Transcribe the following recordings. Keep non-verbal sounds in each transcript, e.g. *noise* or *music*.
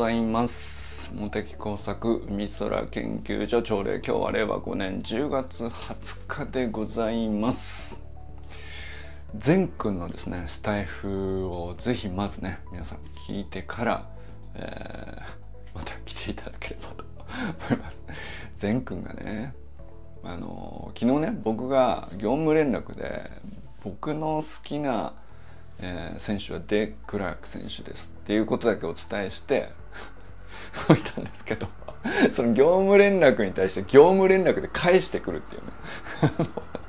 ざいます。茂木工作美空研究所朝礼今日は令和5年10月20日でございます。善くんのですねスタイフをぜひまずね皆さん聞いてから、えー、また来ていただければと *laughs* 思います。善くんがねあの昨日ね僕が業務連絡で僕の好きなえー、選手はデ・クラーク選手です。っていうことだけお伝えして *laughs* おいたんですけどその業務連絡に対して業務連絡で返してくるっていうね。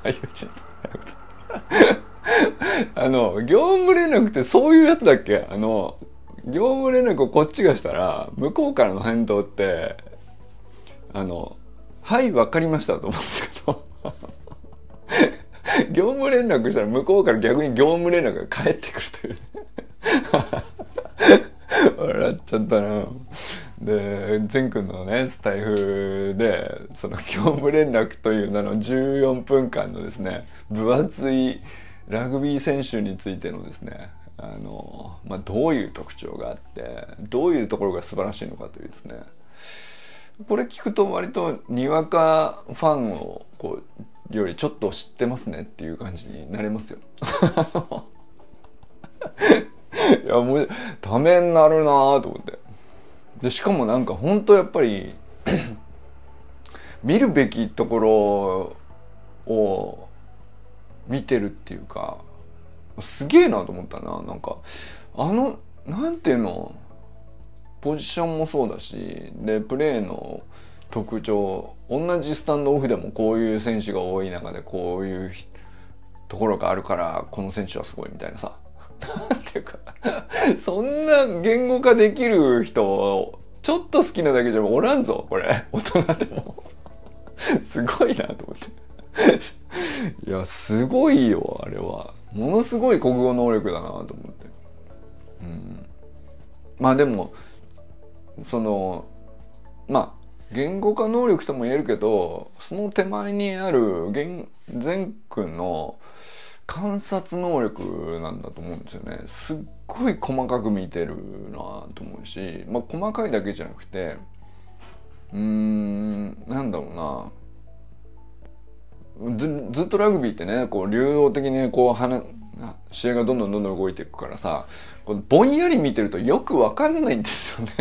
*laughs* あの業務連絡ってそういうやつだっけ？あの業務連絡をこっちがしたら向こうからの返答ってあの「はい分かりました」と思うんですけど。*laughs* 業務連絡したら向こうから逆に業務連絡が返ってくるという *laughs* 笑っちゃったな。で、善くんのね、スタイフで、その業務連絡という名の14分間のですね、分厚いラグビー選手についてのですね、あの、まあ、どういう特徴があって、どういうところが素晴らしいのかというですね、これ聞くと割とにわかファンをこうよりちょっと知ってますねっていう感じになれますよ。*laughs* いやもうためになるなと思って。でしかもなんか本当やっぱり *clears throat* 見るべきところを見てるっていうかすげえなと思ったな。なんかあのなんていうの？ポジションもそうだしでプレーの特徴同じスタンドオフでもこういう選手が多い中でこういうところがあるからこの選手はすごいみたいなさ。ていうか *laughs* そんな言語化できる人ちょっと好きなだけじゃおらんぞこれ。*laughs* 大人でも。*laughs* すごいなと思って。いやすごいよあれは。ものすごい国語能力だなと思って。うん。まあでもそのまあ言語化能力とも言えるけどその手前にある善くんの観察能力なんだと思うんですよね。すっごい細かく見てるなと思うし、まあ、細かいだけじゃなくてうーんなんだろうな。ずずっとラグビーってねこう流動的にこう話試合がどんどんどんどん動いていくからさこのぼんやり見てるとよくわかんないんですよね。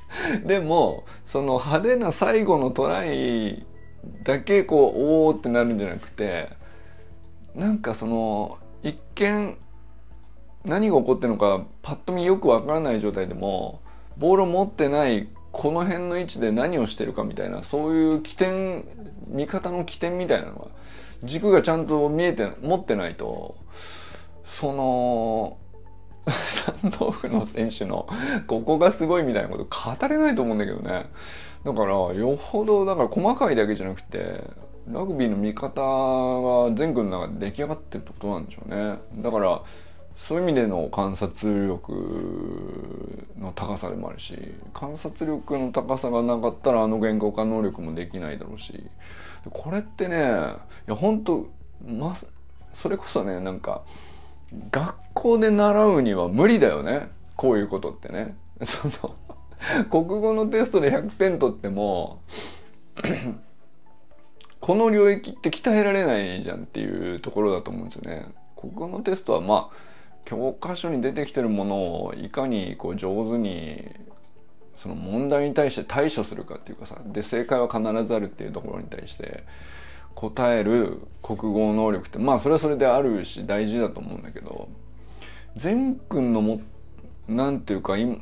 *laughs* でもその派手な最後のトライだけこうおおってなるんじゃなくてなんかその一見何が起こってるのかパッと見よくわからない状態でもボールを持ってないこの辺の位置で何をしてるかみたいなそういう起点味方の起点みたいなのが軸がちゃんと見えて持ってないとその *laughs* スタンドオフの選手のここがすごいみたいなこと語れないと思うんだけどね。だからよほどだから細かいだけじゃなくてラグビーの見方が全軍の中で出来上がってるってことなんでしょうね。だからそういう意味での観察力の高さでもあるし観察力の高さがなかったらあの言語化能力もできないだろうし。これってねいや本当まそれこそねなんか学校で習うには無理だよね。こういうことってね。*laughs* その国語のテストで100点取ってもこの領域って鍛えられないじゃんっていうところだと思うんですよね。国語のテストはまあ教科書に出てきてるものをいかにこう上手にその問題に対して対処するかっていうかさで正解は必ずあるっていうところに対して答える国語能力ってまあそれはそれであるし大事だと思うんだけど善くんのもなんていうか今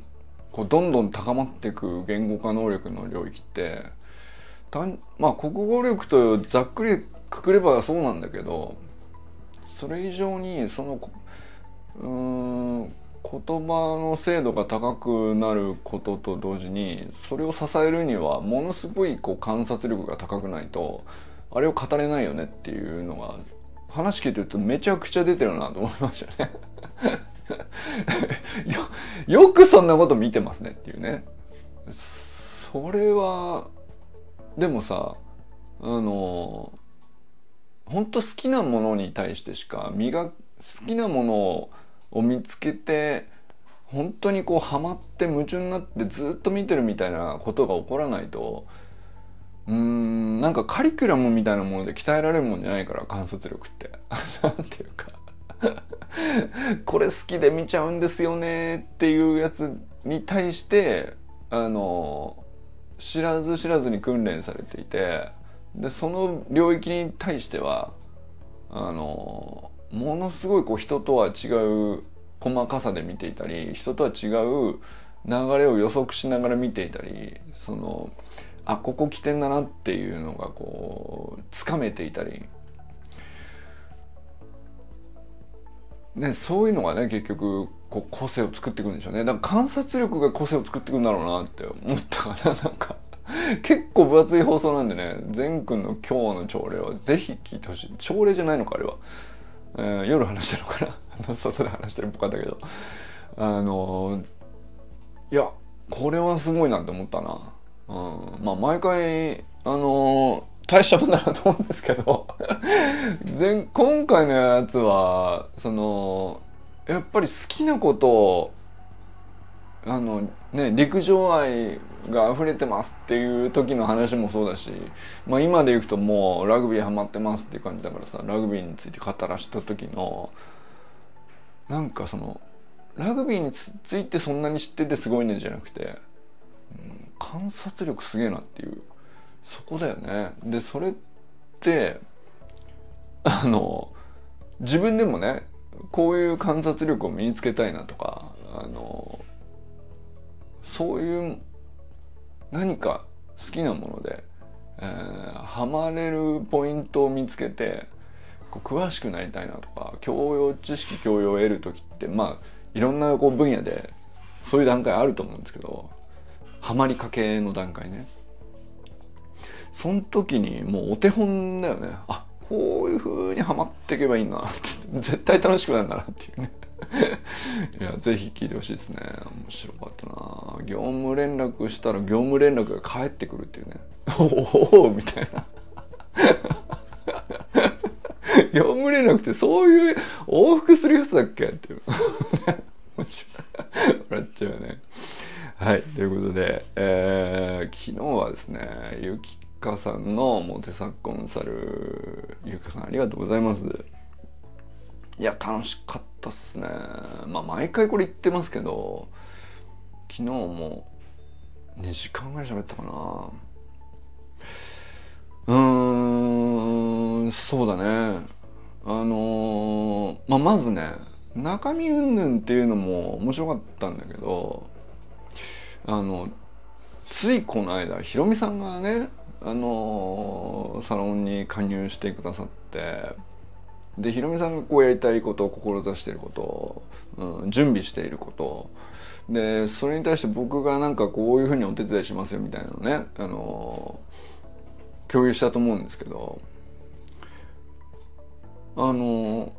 こうどんどん高まっていく言語化能力の領域ってまあ国語力とざっくりくくればそうなんだけどそれ以上にそのうん言葉の精度が高くなることと同時にそれを支えるにはものすごいこう観察力が高くないとあれを語れないよねっていうのが話聞いてるとめちゃくちゃ出てるなと思いましたね。*laughs* よよくそんなこと見てますねっていうね。それはでもさあの本当好きなものに対してしか身が好きなものを見つけて本当にこうハマって夢中になってずっと見てるみたいなことが起こらないとうーんなんかカリキュラムみたいなもので鍛えられるもんじゃないから観察力って。*laughs* なんていうか。*laughs* これ好きで見ちゃうんですよねっていうやつに対してあの知らず知らずに訓練されていてでその領域に対してはあのものすごいこう人とは違う細かさで見ていたり人とは違う流れを予測しながら見ていたりそのあここ起点だなっていうのがこうつかめていたり、ね、そういうのがね結局こう個性を作っていくんでしょうね。だから観察力が個性を作っていくんだろうなって思ったかな *laughs* なんか結構分厚い放送なんでね善くんの今日の朝礼はぜひ聞いてほしい。朝礼じゃないのかあれは、えー、夜話してるのかな。*laughs* 外で話してるっぽかったけど。あのいやこれはすごいなって思ったな、うん、まあ毎回あの大したもんだなと思うんですけど。*laughs* 今回のやつはそのやっぱり好きなことをあのね陸上愛が溢れてますっていう時の話もそうだし、まあ、今で言うともうラグビーハマってますっていう感じだからさラグビーについて語らした時のなんかそのラグビーについてそんなに知っててすごいねじゃなくて、うん、観察力すげえなっていう。そこだよね。でそれってあの自分でもねこういう観察力を身につけたいなとかあのそういう何か好きなもので、えー、ハマれるポイントを見つけてこう詳しくなりたいなとか教養知識教養を得る時ってまあいろんなこう分野でそういう段階あると思うんですけどハマりかけの段階ねその時にもうお手本だよね。あこういう風にハマっていけばいいんだな。っ *laughs* て絶対楽しくなるんだなっていうね。*laughs* いやぜひ聞いてほしいですね。面白かったな。業務連絡したら業務連絡が返ってくるっていうね。*laughs* おおみたいな。業務連絡ってそういう往復するやつだっけっていう。笑っちゃうよね。はいということで、えー、昨日はですねゆきかさんのモテサコンサルゆきかさんありがとうございます。いや楽しかったっすね。まあ毎回これ言ってますけど昨日も2時間ぐらい喋ったかな。うーんそうだね。あのー、まあまずね中身云々っていうのも面白かったんだけどあのついこの間ひろみさんがねあのー、サロンに加入してくださってでひろみさんがこうやりたいことを志していること、うん、準備していることでそれに対して僕がなんかこういうふうにお手伝いしますよみたいなのね、あのー、共有したと思うんですけどあの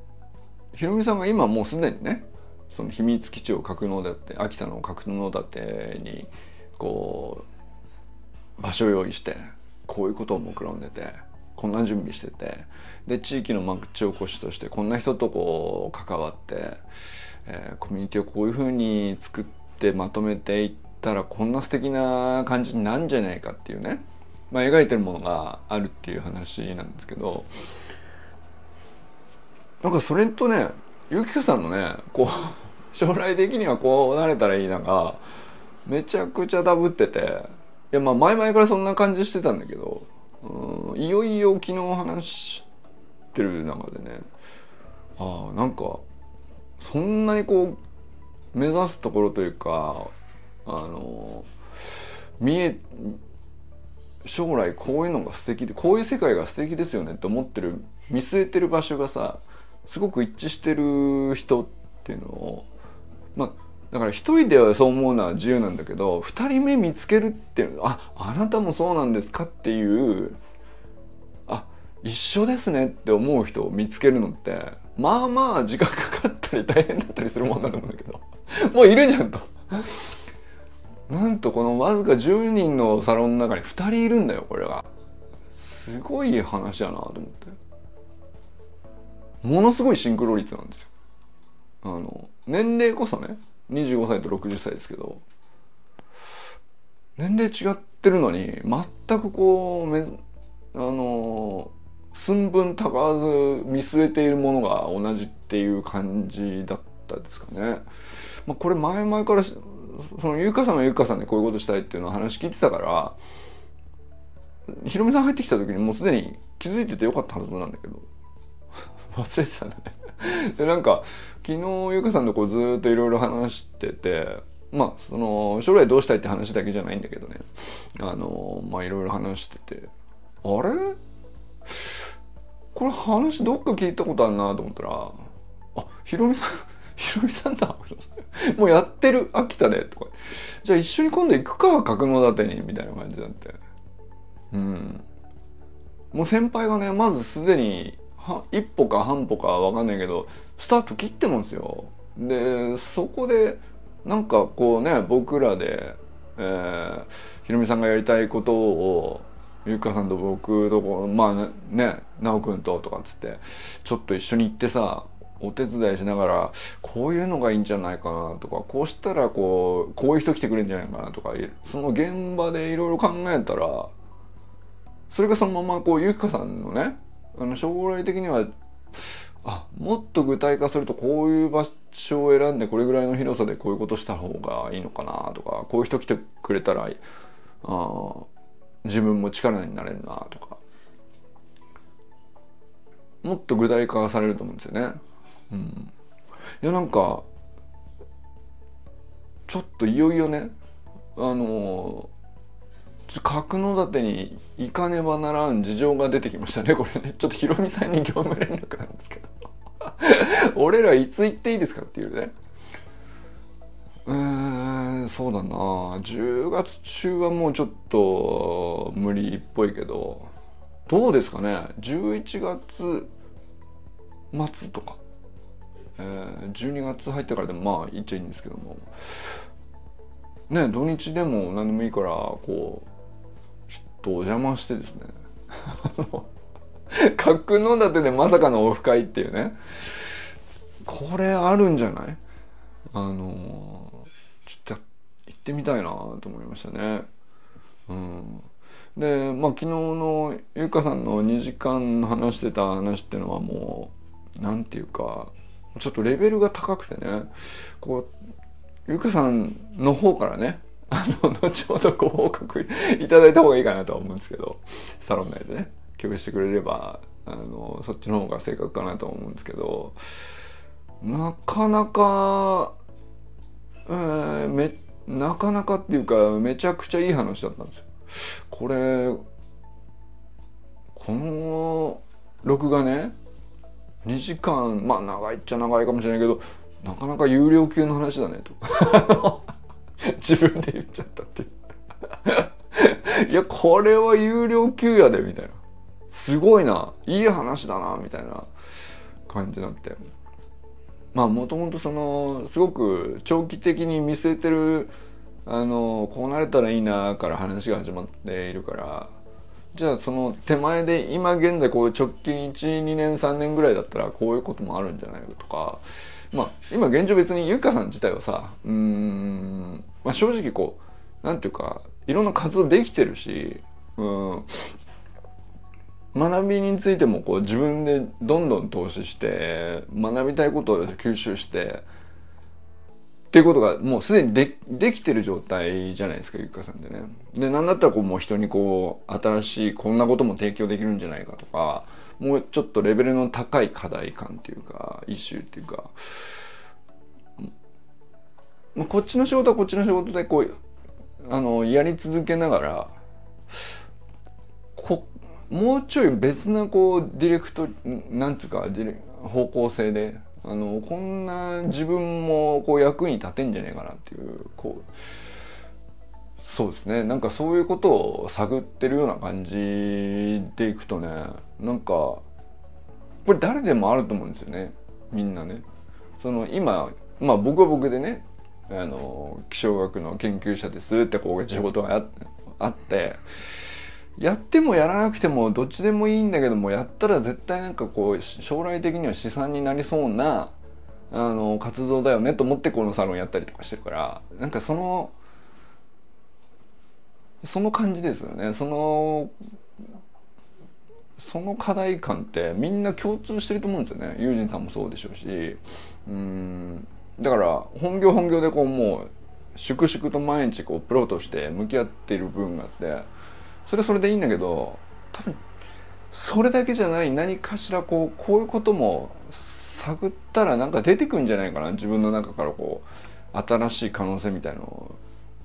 ー、ひろみさんが今もうすでにねその秘密基地を格納だって秋田の格納だってにこう場所を用意してこういうことを目論んでてこんな準備しててで地域の町おこしとしてこんな人とこう関わって、えー、コミュニティをこういうふうに作ってまとめていったらこんな素敵な感じになんじゃないかっていうね、まあ、描いてるものがあるっていう話なんですけどなんかそれとねゆきこさんのねこう *laughs* 将来的にはこうなれたらいいながめちゃくちゃダブってて。いやまあ前々からそんな感じしてたんだけどうんいよいよ昨日話してる中でねああなんかそんなにこう目指すところというかあの見え将来こういうのが素敵でこういう世界が素敵ですよねって思ってる見据えてる場所がさすごく一致してる人っていうのをまあだから一人ではそう思うのは自由なんだけど二人目見つけるっていうああなたもそうなんですかっていうあ一緒ですねって思う人を見つけるのってまあまあ時間かかったり大変だったりするもんだと思うんだけど *laughs* もういるじゃんと。なんとこのわずか10人のサロンの中に2人いるんだよこれが。すごい話やなと思って。ものすごいシンクロ率なんですよ。あの年齢こそね25歳と60歳ですけど年齢違ってるのに全くこうめあの寸分たがわず見据えているものが同じっていう感じだったですかね。まあ、これ前々からその優香さんは優香さんでこういうことしたいっていうのを話聞いてたからひろみさん入ってきた時にもうすでに気づいててよかったはずなんだけど *laughs* 忘れてたんだね *laughs* でなんか昨日優香さんとこうずっといろいろ話しててまあその将来どうしたいって話だけじゃないんだけどね。あのまあいろいろ話してて。あれ？これ話どっか聞いたことあるなと思ったらあひろみさん *laughs* ひろみさんだ。*laughs* もうやってる。秋田でとか。じゃあ一緒に今度行くか格納立てに。みたいな感じになって。うん。もう先輩がねまずすでに一歩か半歩かわかんないけどスタート切ってますよ。でそこでなんかこうね僕らで、えー、ひろみさんがやりたいことをゆっかさんと僕とこまあね奈くんととかっつってちょっと一緒に行ってさお手伝いしながらこういうのがいいんじゃないかなとかこうしたらこうこういう人来てくれるんじゃないかなとかその現場でいろいろ考えたらそれがそのままこうゆきかさんのねあの将来的にはあもっと具体化するとこういう場所を選んでこれぐらいの広さでこういうことした方がいいのかなとかこういう人来てくれたらあ自分も力になれるなとかもっと具体化されると思うんですよね。うん、いやなんかちょっといよいよねあの角館に行かねばならん事情が出てきましたねこれね。ちょっとひろみさんに業務連絡なんですけど。*laughs* 俺らいつ行っていいですかっていうね。えー、そうだな。10月中はもうちょっと無理っぽいけど。どうですかね。11月末とか。えー、12月入ってからでもまあ言っちゃいいんですけども。ね土日でも何でもいいからこうとお邪魔してですね。角館でまさかのオフ会っていうね。これあるんじゃない？あのちょっと行ってみたいなと思いましたね。うん。でまあ昨日のゆかさんの2時間話してた話っていうのはもう何て言うかちょっとレベルが高くてね。こうゆかさんの方からねあの後ほどご報告いただいた方がいいかなとは思うんですけどサロン内でね共有してくれればあのそっちの方が正確かなと思うんですけどなかなか、えー、めなかなかっていうかめちゃくちゃいい話だったんですよ。これこの録画ね2時間まあ長いっちゃ長いかもしれないけどなかなか有料級の話だねと *laughs* 自分で言っちゃったって。い *laughs* ういやこれは有料級やでみたいな。すごいな。いい話だなみたいな感じになって。まあもともとそのすごく長期的に見据えてるあのこうなれたらいいなから話が始まっているから。じゃあその手前で今現在こう直近12年3年ぐらいだったらこういうこともあるんじゃないかとか。まあ今現状別にゆかさん自体はさうん、まあ、正直こうなんていうかいろんな活動できてるしうん学びについてもこう自分でどんどん投資して学びたいことを吸収してっていうことがもうすでにでできてる状態じゃないですかゆかさんでね。でなんだったらこうもう人にこう新しいこんなことも提供できるんじゃないかとかもうちょっとレベルの高い課題感っていうかイシューっていうか、まあ、こっちの仕事はこっちの仕事でこうあのやり続けながらこもうちょい別なこうディレクトなんていうかディレ方向性であのこんな自分もこう役に立てんじゃねえかなっていうこうそうですねなんかそういうことを探ってるような感じでいくとねなんかこれ誰でもあると思うんですよねみんなね。その今まあ僕は僕でねあの気象学の研究者ですってこう仕事があってやってもやらなくてもどっちでもいいんだけどもやったら絶対なんかこう将来的には資産になりそうなあの活動だよねと思ってこのサロンやったりとかしてるからなんかそのその感じですよね。そのその課題感ってみんな共通してると思うんですよね。ユージンさんもそうでしょうし。うん。だから本業本業でこうもう粛々と毎日こうプロとして向き合っている部分があってそれはそれでいいんだけど多分それだけじゃない何かしらこうこういうことも探ったらなんか出てくんじゃないかな。自分の中からこう新しい可能性みたいの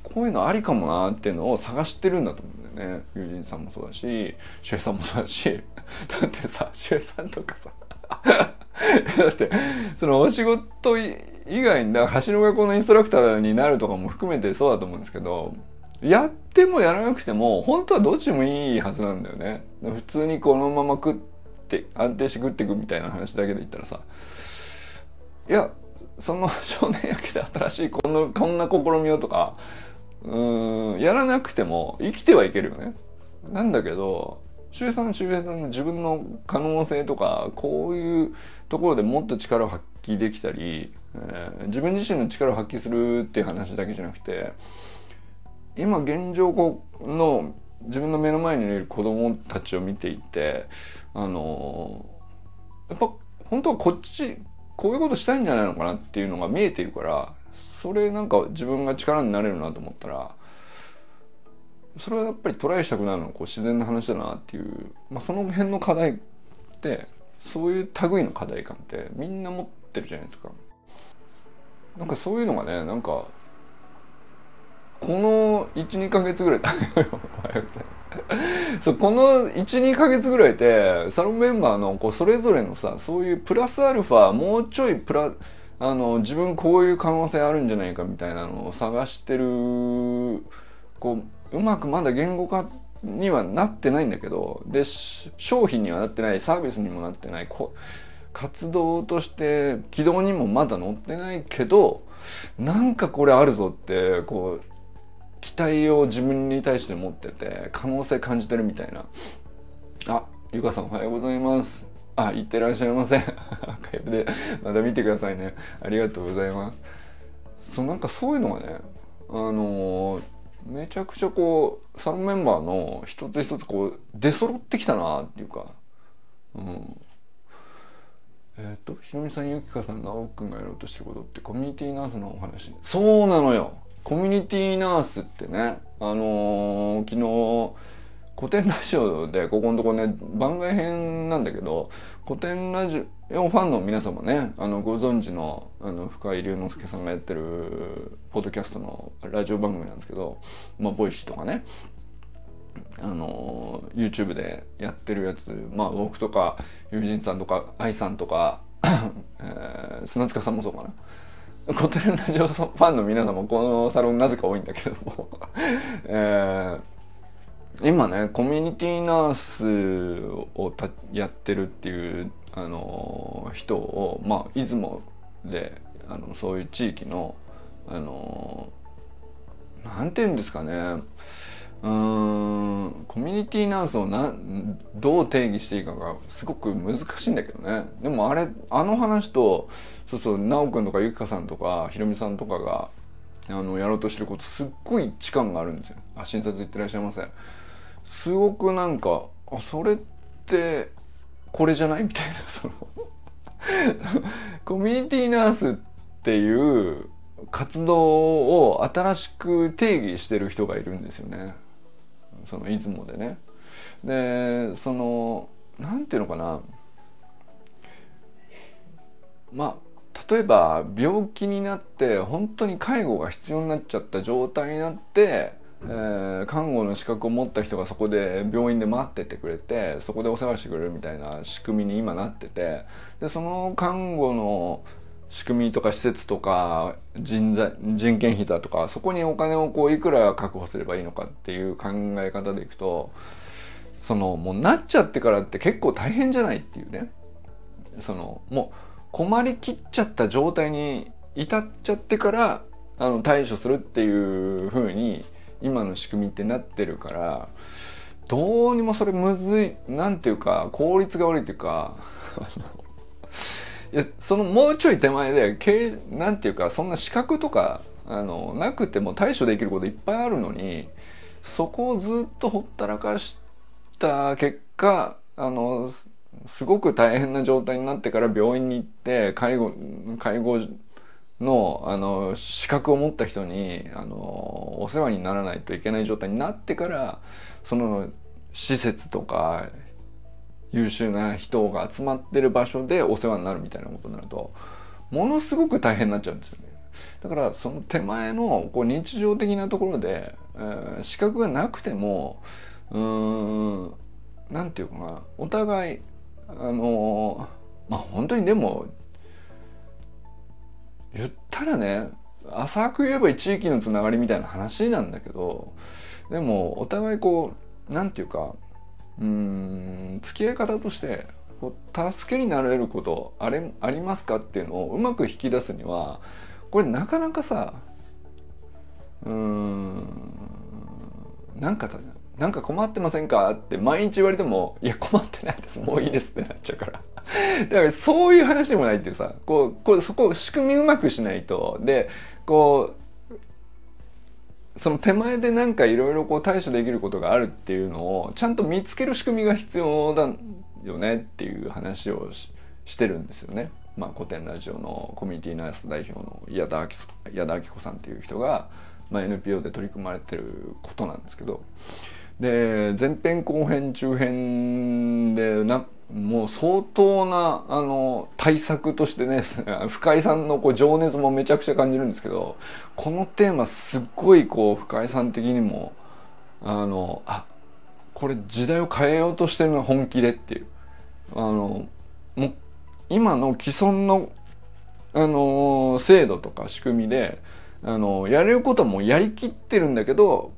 こういうのありかもなっていうのを探してるんだと思うんだよね。友人さんもそうだし周平さんもそうだし。*laughs* だってさ周平さんとかさ。*laughs* だってそのお仕事以外にだから走の学校のインストラクターになるとかも含めてそうだと思うんですけどやってもやらなくても本当はどっちもいいはずなんだよね普通にこのまま食って安定して食っていくみたいな話だけで言ったらさいやその少年野球で新しいこのこんな試みをとかうんやらなくても生きてはいけるよね。なんだけど周平さん周平さんの自分の可能性とかこういうところでもっと力を発揮できたり、えー、自分自身の力を発揮するっていう話だけじゃなくて今現状の自分の目の前にいる子供たちを見ていてあのやっぱ本当はこっちこういうことしたいんじゃないのかなっていうのが見えているからそれなんか自分が力になれるなと思ったらそれはやっぱりトライしたくなるのはこう自然な話だなっていう、まあ、その辺の課題ってそういう類の課題感ってみんな持っててるじゃないですか。なんかそういうのがねなんかこの12か月ぐらいおはようございますそうこの12か月ぐらいってサロンメンバーのこうそれぞれのさそういうプラスアルファもうちょいプラあの自分こういう可能性あるんじゃないかみたいなのを探してるこううまくまだ言語化にはなってないんだけどで商品にはなってないサービスにもなってないこ活動として軌道にもまだ乗ってないけどなんかこれあるぞってこう期待を自分に対して持ってて可能性感じてるみたいな。あゆかさんおはようございます。あいってらっしゃいませ *laughs* でまた見てくださいね。ありがとうございます。そうなんかそういうのがねあのー、めちゃくちゃこうサロンメンバーの一つ一つこう出揃ってきたなっていうか。うん。えっ、ー、とひろみさんゆきかさん直くんがやろうとしてることってコミュニティナースのお話。そうなのよ。コミュニティナースってねあのー、昨日古典ラジオでここのとこね番外編なんだけど古典ラジオファンの皆様ねあのご存知のあの深井龍之介さんがやってるポッドキャストのラジオ番組なんですけどまあ Voicy とかね。あの YouTube でやってるやつまあ僕とか友人さんとか愛さんとか、*coughs* えー、砂塚さんもそうかな。コテンラジオファンの皆さんもこのサロンなぜか多いんだけども。*laughs* えー、今ねコミュニティナースをやってるっていうあの人をまあ出雲であのそういう地域のあのなんて言うんですかね。うんコミュニティナースをなどう定義していいかがすごく難しいんだけどね。でもあれあの話とそうそう奈くんとかゆきかさんとかひろみさんとかがあのやろうとしてることすっごい一致感があるんですよ。あ診察行ってらっしゃいませ。すごくなんかあそれってこれじゃない？みたいな *laughs* そのコミュニティナースっていう活動を新しく定義してる人がいるんですよね。その出雲でね。でそのなんていうのかな。まあ例えば病気になって本当に介護が必要になっちゃった状態になって、えー、看護の資格を持った人がそこで病院で待っててくれてそこでお世話してくれるみたいな仕組みに今なってて。でその看護の仕組みとか施設とか人材人件費だとかそこにお金をこういくら確保すればいいのかっていう考え方でいくとそのもうなっちゃってからって結構大変じゃないっていうね。そのもう困りきっちゃった状態に至っちゃってからあの対処するっていう風に今の仕組みってなってるからどうにもそれむずいなんていうか効率が悪いっていうかいやそのもうちょい手前で経なんていうかそんな資格とかあのなくても対処できることいっぱいあるのにそこをずっとほったらかした結果あのすごく大変な状態になってから病院に行って介護介護のあの資格を持った人にあのお世話にならないといけない状態になってからその施設とか優秀な人が集まってる場所でお世話になるみたいなことになるとものすごく大変になっちゃうんですよね。だからその手前のこう日常的なところで、えー、資格がなくてもうーんなんていうかなお互いあのまあ本当にでも言ったらね浅く言えば地域のつながりみたいな話なんだけどでもお互いこうなんていうかうん付き合い方としてこう助けになれることあれありますかっていうのをうまく引き出すにはこれなかなかさうんなんかなんか困ってませんかって毎日言われても、いや困ってないです。もういいですってなっちゃうから。*laughs* だからそういう話でもないっていうさ、こう、こうそこ仕組みうまくしないと、で、こう、その手前でなんかいろいろこう対処できることがあるっていうのをちゃんと見つける仕組みが必要だよねっていう話をしてるんですよね。まあ、古典ラジオのコミュニティナース代表の矢田明子さんっていう人が、まあ、NPO で取り組まれてることなんですけどで前編後編中編でなもう相当なあの対策としてね *laughs* 深井さんのこう情熱もめちゃくちゃ感じるんですけどこのテーマすっごいこう深井さん的にもあのあこれ時代を変えようとしてるの本気でっていう。あのもう今の既存のあの制度とか仕組みであのやれることはもうやりきってるんだけど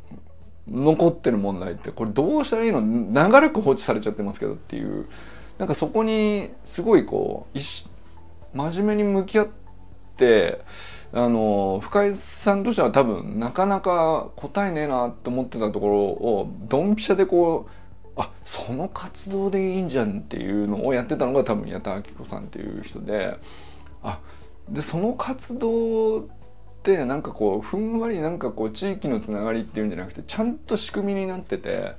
残ってる問題ってこれどうしたらいいの？長らく放置されちゃってますけどっていう。なんかそこにすごいこう真面目に向き合ってあの深井さんとしては多分なかなか答えねえなって思ってたところをドンピシャでこうあその活動でいいんじゃんっていうのをやってたのが多分矢田亜希子さんっていう人であでその活動ってなんかこうふんわりなんかこう地域のつながりっていうんじゃなくてちゃんと仕組みになってて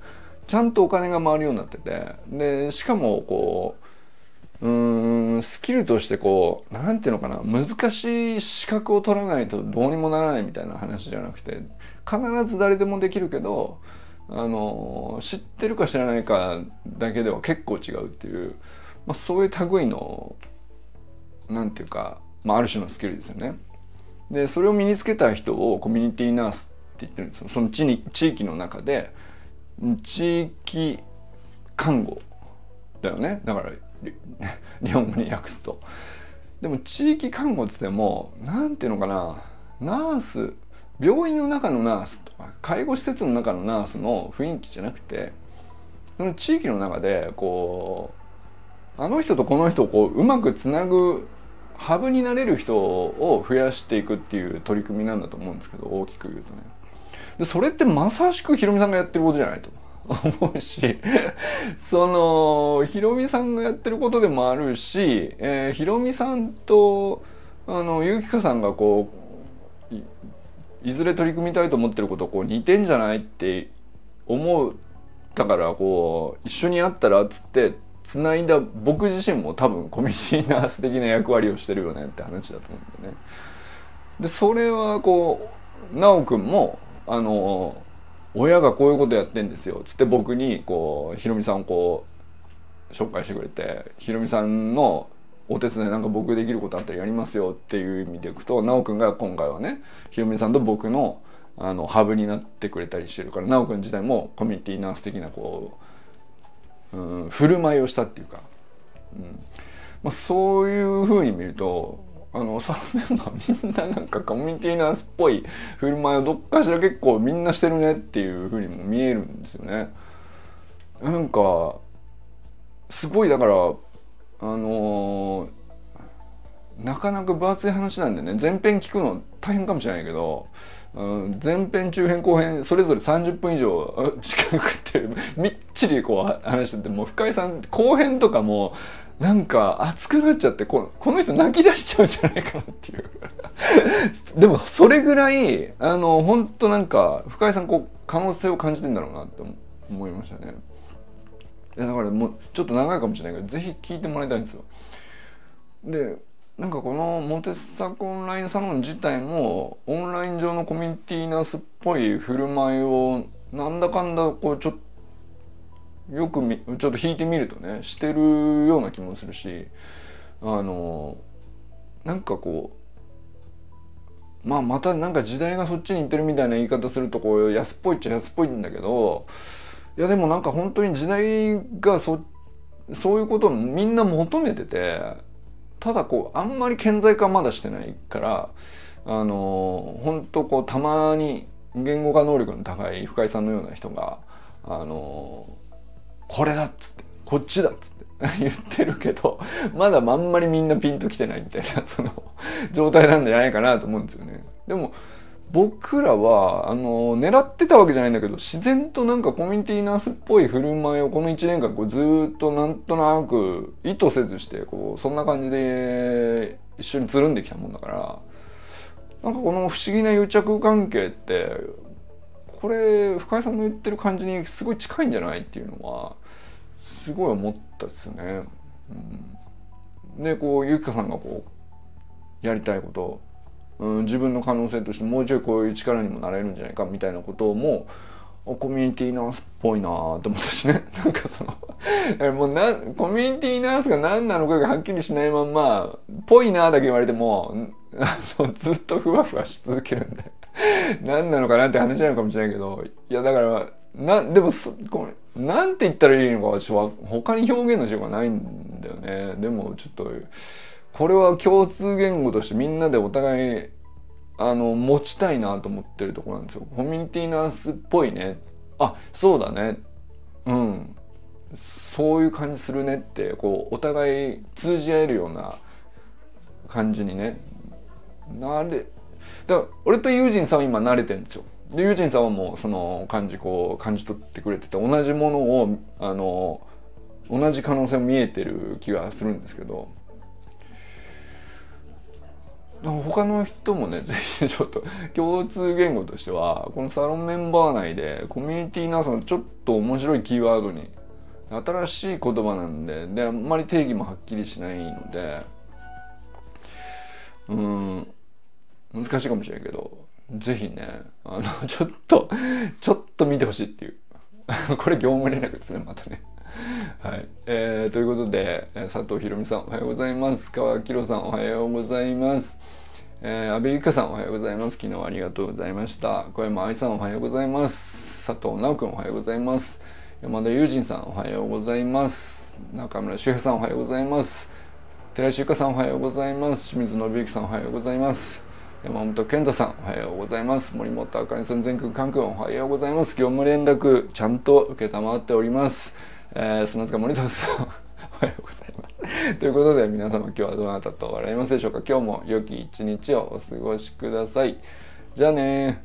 ちゃんとお金が回るようになっててでしかもこううんスキルとしてこう何ていうのかな難しい資格を取らないとどうにもならないみたいな話じゃなくて必ず誰でもできるけどあの知ってるか知らないかだけでは結構違うっていう、まあ、そういう類の何ていうか、まあ、ある種のスキルですよね。でそれを身につけた人をコミュニティナースって言ってるんですよその地に地域の中で地域看護だよね。だから *laughs* 日本語に訳すと。でも地域看護っつっても何ていうのかな。ナース病院の中のナースとか介護施設の中のナースの雰囲気じゃなくてその地域の中でこうあの人とこの人をこううまくつなぐハブになれる人を増やしていくっていう取り組みなんだと思うんですけど大きく言うとね。でそれってまさしくヒロミさんがやってることじゃないと。思うし。そのヒロミさんがやってることでもあるし、えー、ヒロミさんとあのゆきかさんがこういずれ取り組みたいと思ってることこう似てんじゃないって思う。だからこう一緒にやったらっつってつないだ僕自身も多分コミュニティナース的な役割をしてるよねって話だと思うんだよね。でそれはこう奈くんもあの親がこういうことやってんですよ。つって僕にこうひろみさんをこう紹介してくれてひろみさんのお手伝いなんか僕できることあったらやりますよっていう意味でいくと奈くんが今回はねひろみさんと僕のあのハブになってくれたりしてるから奈くん自体もコミュニティナース的なこううん、振る舞いをしたっていうか、うん。まあ、そういうふうに見るとあのサメンバーみんななんかコミュニティナースっぽい振る舞いをどっかしら結構みんなしてるねっていうふうにも見えるんですよね。なんかすごいだからあのー、なかなか分厚い話なんでね前編聞くの大変かもしれないけど前編中編後編それぞれ30分以上時間食ってみっちりこう話しててもう深井さん後編とかもなんか熱くなっちゃってここの人泣き出しちゃうんじゃないかなっていう。*laughs* でもそれぐらいあの本当なんか深井さんこう可能性を感じてんだろうなって思いましたね。いやだからもうちょっと長いかもしれないけどぜひ聞いてもらいたいんですよ。でなんかこのモテスタコオンラインサロン自体もオンライン上のコミュニティナースっぽい振る舞いをなんだかんだこうちょっとよくみちょっと引いてみるとねしてるような気もするしあのなんかこうまあまたなんか時代がそっちに行ってるみたいな言い方するとこう安っぽいっちゃ安っぽいんだけどいやでもなんか本当に時代がそそういうことをみんな求めててただこうあんまり顕在化まだしてないからあの本当こうたまに言語化能力の高い深井さんのような人があのこれだっつってこっちだっつって *laughs* 言ってるけどまだあんまりみんなピンときてないみたいな *laughs* その状態なんじゃないかなと思うんですよね。でも僕らはあの狙ってたわけじゃないんだけど自然となんかコミュニティナースっぽい振る舞いをこの1年間こうずっとなんとなく意図せずしてこうそんな感じで一緒につるんできたもんだからなんかこの不思議な癒着関係ってこれ深井さんの言ってる感じにすごい近いんじゃないっていうのはすごい思ったですよね。うん、でこうゆきかさんがこうやりたいこと、うん、自分の可能性としてもうちょいこういう力にもなれるんじゃないかみたいなこともコミュニティナースっぽいなと思ったしね。*laughs* なんかそのもうなコミュニティナースが何なのかがはっきりしないまんま「ぽいな」だけ言われてもあのずっとふわふわし続けるんで。何なのかなって話なのかもしれないけどいやだからなでもすこれなんて言ったらいいのか私は他に表現のしようがないんだよね。でもちょっとこれは共通言語としてみんなでお互いあの持ちたいなと思ってるところなんですよ。コミュニティナースっぽいね。あそうだね。うん。そういう感じするねってこうお互い通じ合えるような感じにね。なれだから俺とユージンさんは今慣れてるんですよ。でユージンさんはもうその感じこう感じ取ってくれてて同じものをあの同じ可能性も見えてる気がするんですけど。他の人もねぜひちょっと共通言語としてはこのサロンメンバー内でコミュニティナーのちょっと面白いキーワードに新しい言葉なんでであんまり定義もはっきりしないのでうん。難しいかもしれんけどぜひねあの *laughs* ちょっとちょっと見てほしいっていう。*laughs* これ業務連絡ですねまたね。はい、えー、ということで佐藤ひろみさんおはようございます。川明さんおはようございます。えー、安倍ゆかさんおはようございます。昨日ありがとうございました。小山愛さんおはようございます。佐藤直君おはようございます。山田友人さんおはようございます。中村修平さんおはようございます。寺石ゆかさんおはようございます。清水信之さんおはようございます。山本健太さんおはようございます。森本あかりさん全くんかんくんおはようございます。業務連絡ちゃんと受けたまっております、えー、砂塚森田さんおはようございます。ということで皆様今日はどなたと笑いますでしょうか。今日も良き一日をお過ごしください。じゃあね